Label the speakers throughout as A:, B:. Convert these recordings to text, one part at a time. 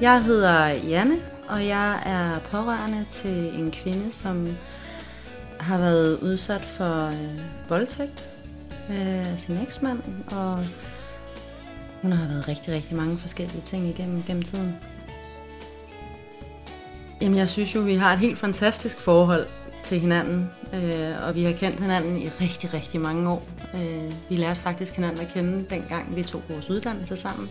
A: Jeg hedder Janne, og jeg er pårørende til en kvinde, som har været udsat for øh, voldtægt øh, af sin eksmand, og hun har været rigtig, rigtig mange forskellige ting igennem gennem tiden. Jamen, jeg synes jo, vi har et helt fantastisk forhold til hinanden, øh, og vi har kendt hinanden i rigtig, rigtig mange år. Øh, vi lærte faktisk hinanden at kende, dengang vi tog vores uddannelse sammen.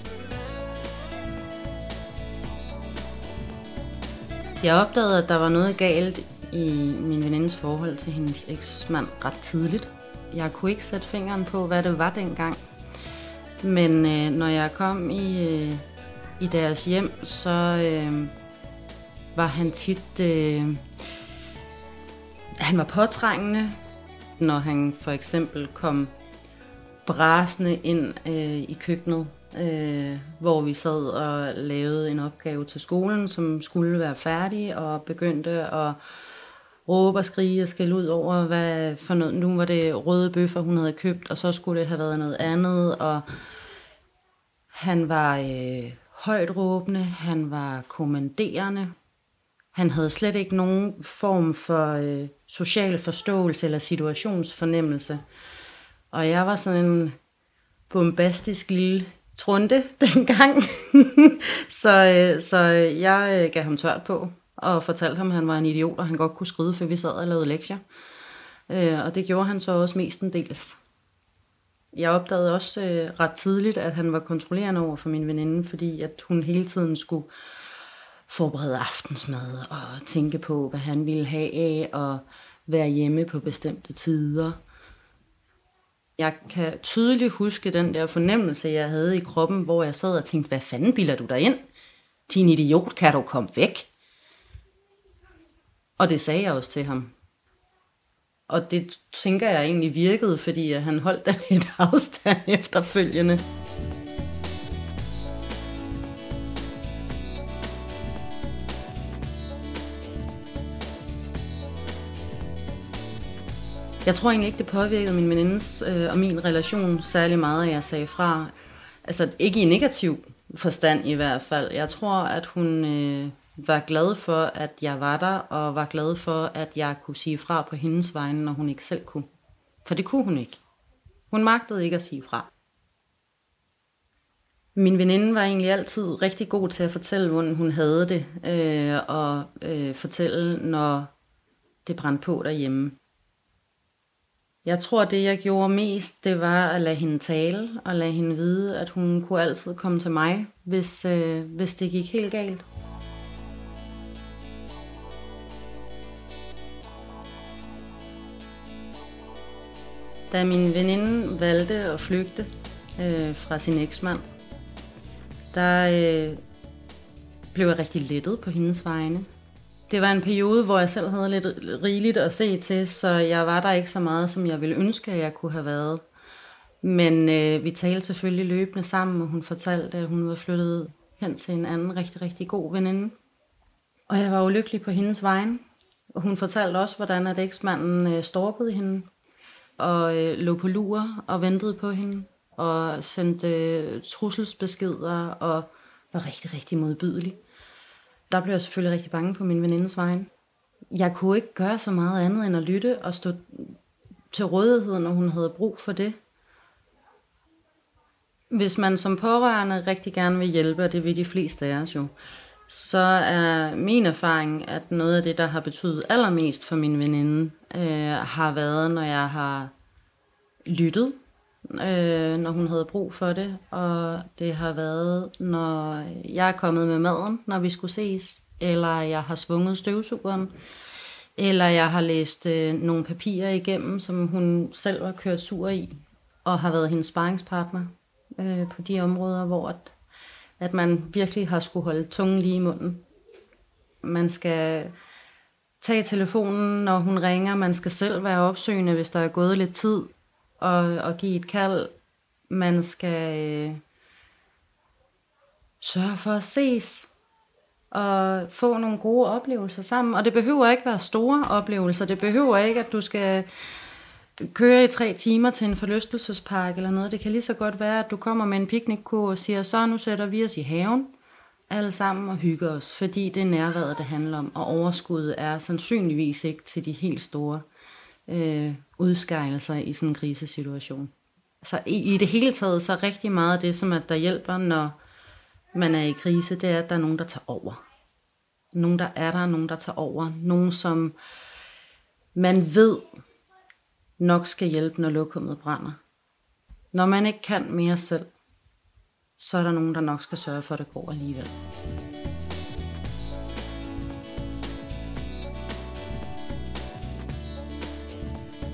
A: Jeg opdagede, at der var noget galt i min venindes forhold til hendes eksmand ret tidligt. Jeg kunne ikke sætte fingeren på, hvad det var dengang. Men øh, når jeg kom i, øh, i deres hjem, så øh, var han tit... Øh, han var påtrængende, når han for eksempel kom brasende ind øh, i køkkenet, øh, hvor vi sad og lavede en opgave til skolen, som skulle være færdig, og begyndte at råbe og skrige og skælde ud over, hvad for noget. Nu var det røde bøffer, hun havde købt, og så skulle det have været noget andet, og han var øh, højt råbende, han var kommanderende, han havde slet ikke nogen form for øh, social forståelse eller situationsfornemmelse. Og jeg var sådan en bombastisk lille trunde dengang. så, øh, så jeg øh, gav ham tørt på og fortalte ham, at han var en idiot, og han godt kunne skride, for vi sad og lavede lektier. Øh, og det gjorde han så også mestendels. Jeg opdagede også øh, ret tidligt, at han var kontrollerende over for min veninde, fordi at hun hele tiden skulle forberede aftensmad og tænke på, hvad han ville have af, og være hjemme på bestemte tider. Jeg kan tydeligt huske den der fornemmelse, jeg havde i kroppen, hvor jeg sad og tænkte, hvad fanden bilder du dig ind? Din idiot, kan du komme væk? Og det sagde jeg også til ham. Og det tænker jeg egentlig virkede, fordi han holdt da lidt afstand efterfølgende. Jeg tror egentlig ikke, det påvirkede min venindes øh, og min relation særlig meget, at jeg sagde fra. Altså ikke i negativ forstand i hvert fald. Jeg tror, at hun øh, var glad for, at jeg var der, og var glad for, at jeg kunne sige fra på hendes vegne, når hun ikke selv kunne. For det kunne hun ikke. Hun magtede ikke at sige fra. Min veninde var egentlig altid rigtig god til at fortælle, hvordan hun havde det, øh, og øh, fortælle, når det brændte på derhjemme. Jeg tror, det jeg gjorde mest, det var at lade hende tale, og lade hende vide, at hun kunne altid komme til mig, hvis, øh, hvis det gik helt galt. Da min veninde valgte at flygte øh, fra sin eksmand, der øh, blev jeg rigtig lettet på hendes vegne. Det var en periode, hvor jeg selv havde lidt rigeligt at se til, så jeg var der ikke så meget, som jeg ville ønske, at jeg kunne have været. Men øh, vi talte selvfølgelig løbende sammen, og hun fortalte, at hun var flyttet hen til en anden rigtig, rigtig god veninde. Og jeg var ulykkelig på hendes vegne. Og hun fortalte også, hvordan at eksmanden øh, storkede hende og øh, lå på lur og ventede på hende og sendte øh, trusselsbeskeder og var rigtig, rigtig modbydelig. Der blev jeg selvfølgelig rigtig bange på min venindes vegne. Jeg kunne ikke gøre så meget andet end at lytte og stå til rådighed, når hun havde brug for det. Hvis man som pårørende rigtig gerne vil hjælpe, og det vil de fleste af os jo, så er min erfaring, at noget af det, der har betydet allermest for min veninde, øh, har været, når jeg har lyttet, øh, når hun havde brug for det. Og det har været, når jeg er kommet med maden, når vi skulle ses, eller jeg har svunget støvsugeren, eller jeg har læst øh, nogle papirer igennem, som hun selv var kørt sur i, og har været hendes sparringspartner øh, på de områder, hvor at, at man virkelig har skulle holde tungen lige i munden. Man skal tage telefonen, når hun ringer. Man skal selv være opsøgende, hvis der er gået lidt tid, og, og give et kald. Man skal øh, sørge for at ses og få nogle gode oplevelser sammen. Og det behøver ikke være store oplevelser. Det behøver ikke, at du skal køre i tre timer til en forlystelsespark eller noget. Det kan lige så godt være, at du kommer med en piknikkur og siger, så nu sætter vi os i haven alle sammen og hygger os, fordi det er nærværet, det handler om, og overskuddet er sandsynligvis ikke til de helt store øh, udskejelser i sådan en krisesituation. Så i, i det hele taget, så er rigtig meget af det, som at der hjælper, når man er i krise, det er, at der er nogen, der tager over. Nogen, der er der, nogen, der tager over. Nogen, som man ved nok skal hjælpe, når lokummet brænder. Når man ikke kan mere selv, så er der nogen, der nok skal sørge for, at det går alligevel.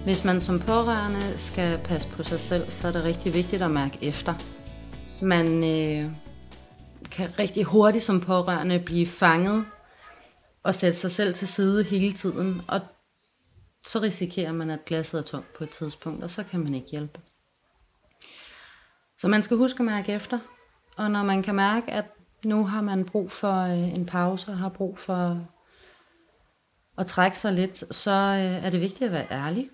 A: Hvis man som pårørende skal passe på sig selv, så er det rigtig vigtigt at mærke efter. Man øh, kan rigtig hurtigt som pårørende blive fanget og sætte sig selv til side hele tiden, og så risikerer man, at glasset er tomt på et tidspunkt, og så kan man ikke hjælpe. Så man skal huske at mærke efter, og når man kan mærke, at nu har man brug for øh, en pause, og har brug for at trække sig lidt, så øh, er det vigtigt at være ærlig.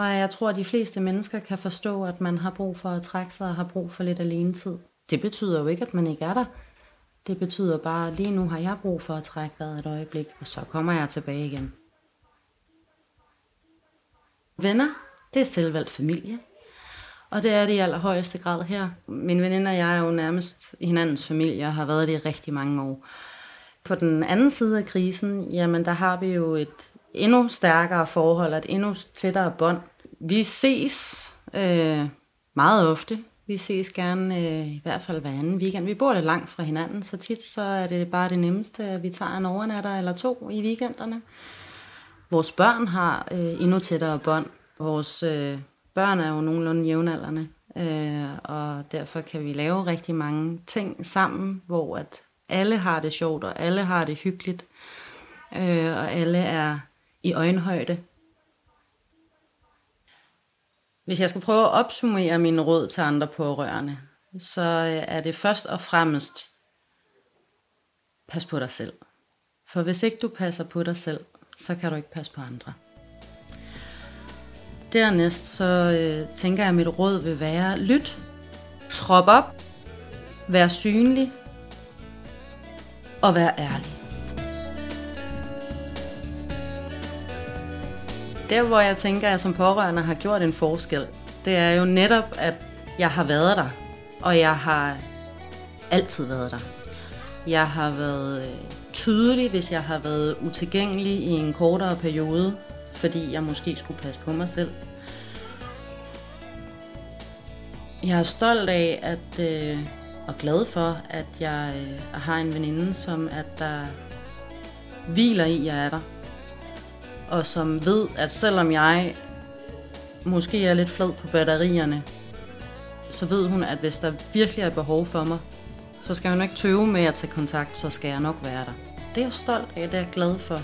A: Og jeg tror, at de fleste mennesker kan forstå, at man har brug for at trække sig og har brug for lidt alene tid. Det betyder jo ikke, at man ikke er der. Det betyder bare, at lige nu har jeg brug for at trække vejret et øjeblik, og så kommer jeg tilbage igen. Venner, det er selvvalgt familie. Og det er det i allerhøjeste grad her. Min veninde og jeg er jo nærmest hinandens familie og har været det i rigtig mange år. På den anden side af krisen, jamen der har vi jo et endnu stærkere forhold, et endnu tættere bånd. Vi ses øh, meget ofte. Vi ses gerne øh, i hvert fald hver anden weekend. Vi bor lidt langt fra hinanden, så tit så er det bare det nemmeste, at vi tager en overnatter eller to i weekenderne. Vores børn har øh, endnu tættere bånd. Vores øh, børn er jo nogenlunde jævnaldrende, øh, og derfor kan vi lave rigtig mange ting sammen, hvor at alle har det sjovt, og alle har det hyggeligt, øh, og alle er i øjenhøjde. Hvis jeg skal prøve at opsummere min råd til andre pårørende, så øh, er det først og fremmest, pas på dig selv. For hvis ikke du passer på dig selv, så kan du ikke passe på andre. Dernæst så øh, tænker jeg, at mit råd vil være, lyt, trop op, vær synlig og vær ærlig. Der, hvor jeg tænker, at jeg som pårørende har gjort en forskel, det er jo netop, at jeg har været der, og jeg har altid været der. Jeg har været øh, tydelig, hvis jeg har været utilgængelig i en kortere periode, fordi jeg måske skulle passe på mig selv. Jeg er stolt af at, øh, og glad for, at jeg øh, har en veninde, som at der hviler i, at jeg er der og som ved, at selvom jeg måske er lidt flad på batterierne, så ved hun, at hvis der virkelig er behov for mig, så skal hun ikke tøve med at tage kontakt, så skal jeg nok være der. Det er jeg stolt af, det er jeg glad for.